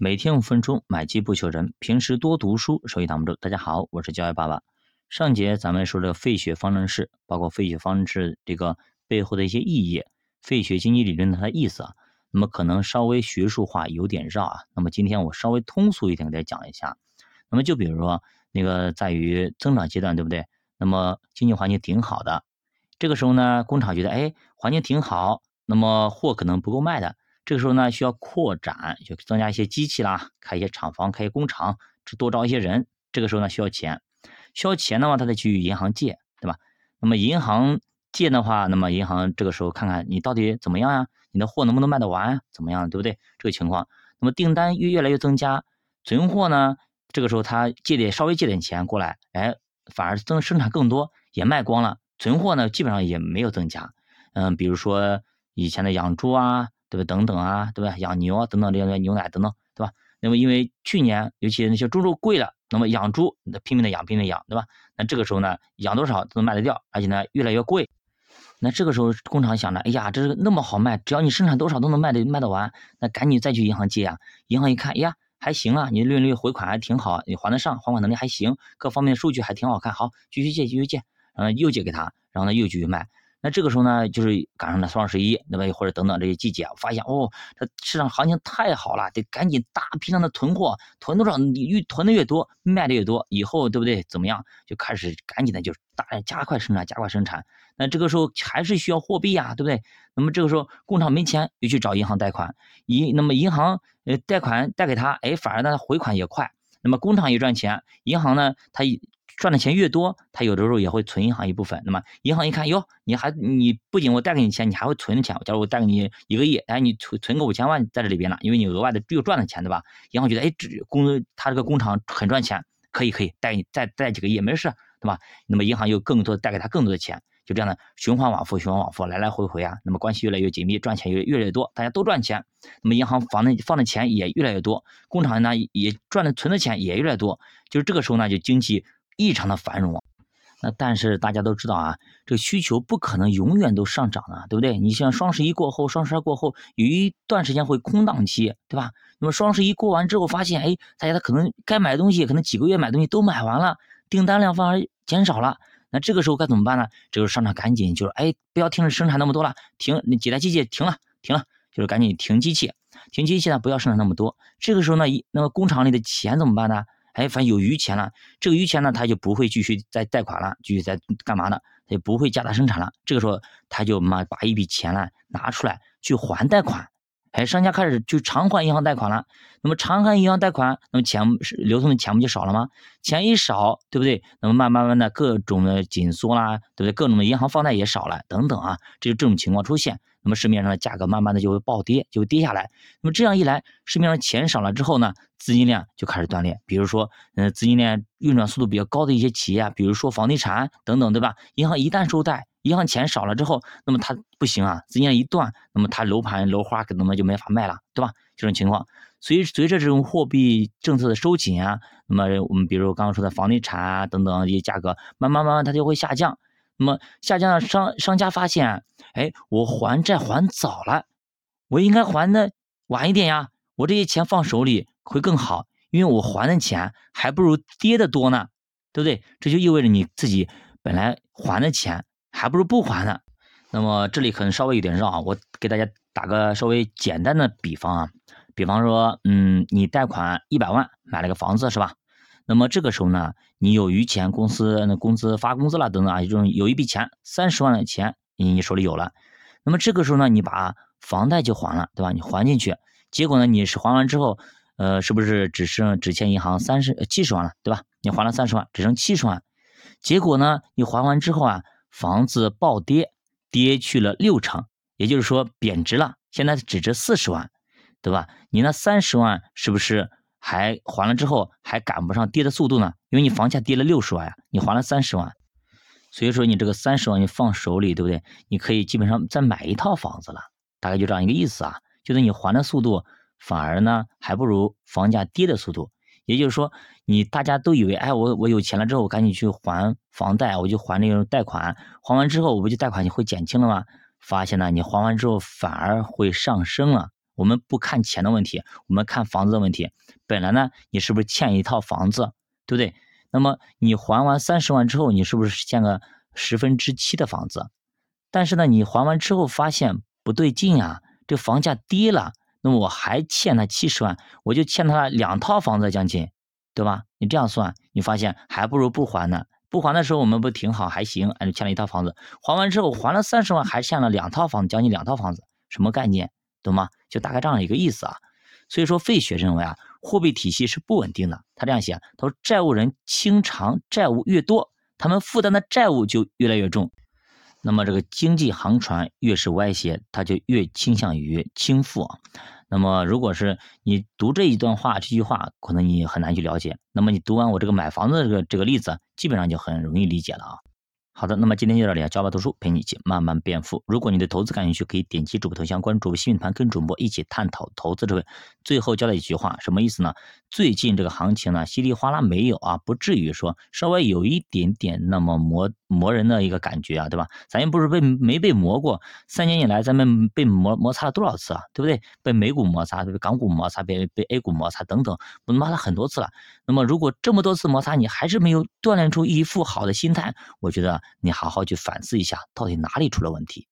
每天五分钟，买基不求人。平时多读书，收益挡不住。大家好，我是教育爸爸。上节咱们说的费雪方程式，包括费雪方程式这个背后的一些意义，费雪经济理论它的意思啊。那么可能稍微学术化，有点绕啊。那么今天我稍微通俗一点给大家讲一下。那么就比如说那个在于增长阶段，对不对？那么经济环境挺好的，这个时候呢，工厂觉得哎环境挺好。那么货可能不够卖的，这个时候呢需要扩展，就增加一些机器啦，开一些厂房，开工厂，多招一些人。这个时候呢需要钱，需要钱的话，他得去银行借，对吧？那么银行借的话，那么银行这个时候看看你到底怎么样呀？你的货能不能卖得完？怎么样，对不对？这个情况，那么订单越越来越增加，存货呢，这个时候他借点稍微借点钱过来，哎，反而增生产更多，也卖光了，存货呢基本上也没有增加。嗯，比如说。以前的养猪啊，对吧？等等啊，对吧？养牛啊，等等这些牛奶等等，对吧？那么因为去年尤其那些猪肉贵了，那么养猪那拼命的养，拼命的养，对吧？那这个时候呢，养多少都能卖得掉，而且呢越来越贵。那这个时候工厂想着，哎呀，这是那么好卖，只要你生产多少都能卖得卖得完，那赶紧再去银行借啊。银行一看，哎呀，还行啊，你利率回款还挺好，你还得上，还款能力还行，各方面数据还挺好看，好，继续借，继续借，然后又借给他，然后呢又继续卖。那这个时候呢，就是赶上了双十一，对吧？或者等等这些季节，发现哦，这市场行情太好了，得赶紧大批量的囤货，囤多少你越囤的越多，卖的越多，以后对不对？怎么样？就开始赶紧的就大加快生产，加快生产。那这个时候还是需要货币呀，对不对？那么这个时候工厂没钱，又去找银行贷款，银那么银行呃贷款贷给他，哎，反而呢回款也快。那么工厂也赚钱，银行呢它。赚的钱越多，他有的时候也会存银行一部分。那么银行一看，哟，你还你不仅我贷给你钱，你还会存钱。假如我贷给你一个亿，哎，你存存个五千万在这里边了，因为你额外的又赚了钱，对吧？银行觉得，哎，这工他这个工厂很赚钱，可以可以贷你再贷几个亿，没事，对吧？那么银行又更多贷给他更多的钱，就这样的循环往复，循环往复，来来回回啊。那么关系越来越紧密，赚钱越越来越多，大家都赚钱。那么银行放的放的钱也越来越多，工厂呢也赚的存的钱也越来越多。就是这个时候呢，就经济。异常的繁荣，那但是大家都知道啊，这个需求不可能永远都上涨的，对不对？你像双十一过后，双十二过后，有一段时间会空档期，对吧？那么双十一过完之后，发现，哎，大家他可能该买东西，可能几个月买东西都买完了，订单量反而减少了。那这个时候该怎么办呢？这个商场赶紧就是，哎，不要停止生产那么多了，停，那几台机器停了，停了，就是赶紧停机器，停机器呢，不要生产那么多。这个时候呢，一那么工厂里的钱怎么办呢？哎，反正有余钱了，这个余钱呢，他就不会继续再贷款了，继续在干嘛呢？他就不会加大生产了。这个时候，他就嘛把一笔钱呢拿出来去还贷款。哎，商家开始就偿还银行贷款了。那么偿还银行贷款，那么钱流通的钱不就少了吗？钱一少，对不对？那么慢慢慢的各种的紧缩啦，对不对？各种的银行放贷也少了，等等啊，这就这种情况出现。那么市面上的价格慢慢的就会暴跌，就会跌下来。那么这样一来，市面上钱少了之后呢，资金链就开始断裂。比如说，嗯，资金链运转速度比较高的一些企业，比如说房地产等等，对吧？银行一旦收贷，银行钱少了之后，那么它不行啊，资金链一断，那么它楼盘楼花可能就没法卖了，对吧？这种情况，随随着这种货币政策的收紧啊，那么我们比如刚刚说的房地产啊等等一些价格，慢慢慢慢它就会下降。那么下降的商商家发现，哎，我还债还早了，我应该还的晚一点呀。我这些钱放手里会更好，因为我还的钱还不如跌的多呢，对不对？这就意味着你自己本来还的钱还不如不还呢。那么这里可能稍微有点绕啊，我给大家打个稍微简单的比方啊，比方说，嗯，你贷款一百万买了个房子是吧？那么这个时候呢，你有余钱，公司那工资发工资了等等啊，就有一笔钱三十万的钱你手里有了，那么这个时候呢，你把房贷就还了，对吧？你还进去，结果呢，你是还完之后，呃，是不是只剩只欠银行三十七十万了，对吧？你还了三十万，只剩七十万，结果呢，你还完之后啊，房子暴跌，跌去了六成，也就是说贬值了，现在只值四十万，对吧？你那三十万是不是？还还了之后还赶不上跌的速度呢，因为你房价跌了六十万呀，你还了三十万，所以说你这个三十万你放手里，对不对？你可以基本上再买一套房子了，大概就这样一个意思啊。就是你还的速度反而呢还不如房价跌的速度，也就是说你大家都以为，哎，我我有钱了之后我赶紧去还房贷，我就还那种贷款，还完之后我不就贷款会减轻了吗？发现呢你还完之后反而会上升了。我们不看钱的问题，我们看房子的问题。本来呢，你是不是欠一套房子，对不对？那么你还完三十万之后，你是不是欠个十分之七的房子？但是呢，你还完之后发现不对劲啊，这房价跌了，那么我还欠他七十万，我就欠他两套房子将近，对吧？你这样算，你发现还不如不还呢。不还的时候我们不挺好，还行，哎，欠了一套房子，还完之后还了三十万，还欠了两套房子，将近两套房子，什么概念？懂吗？就大概这样一个意思啊。所以说，费雪认为啊，货币体系是不稳定的。他这样写，他说债务人清偿债务越多，他们负担的债务就越来越重。那么这个经济航船越是歪斜，它就越倾向于倾覆啊。那么如果是你读这一段话，这句话可能你很难去了解。那么你读完我这个买房子这个这个例子，基本上就很容易理解了啊。好的，那么今天就到这里啊，教爸读书陪你一起慢慢变富。如果你对投资感兴趣，可以点击主播头像关注新品团，跟主播一起探讨投资智慧。最后交代一句话，什么意思呢？最近这个行情呢，稀里哗啦没有啊，不至于说稍微有一点点那么磨磨人的一个感觉啊，对吧？咱又不是被没被磨过，三年以来咱们被磨摩擦了多少次啊，对不对？被美股摩擦，被港股摩擦，被被 A 股摩擦等等，我摩擦很多次了。那么如果这么多次摩擦，你还是没有锻炼出一副好的心态，我觉得。你好好去反思一下，到底哪里出了问题？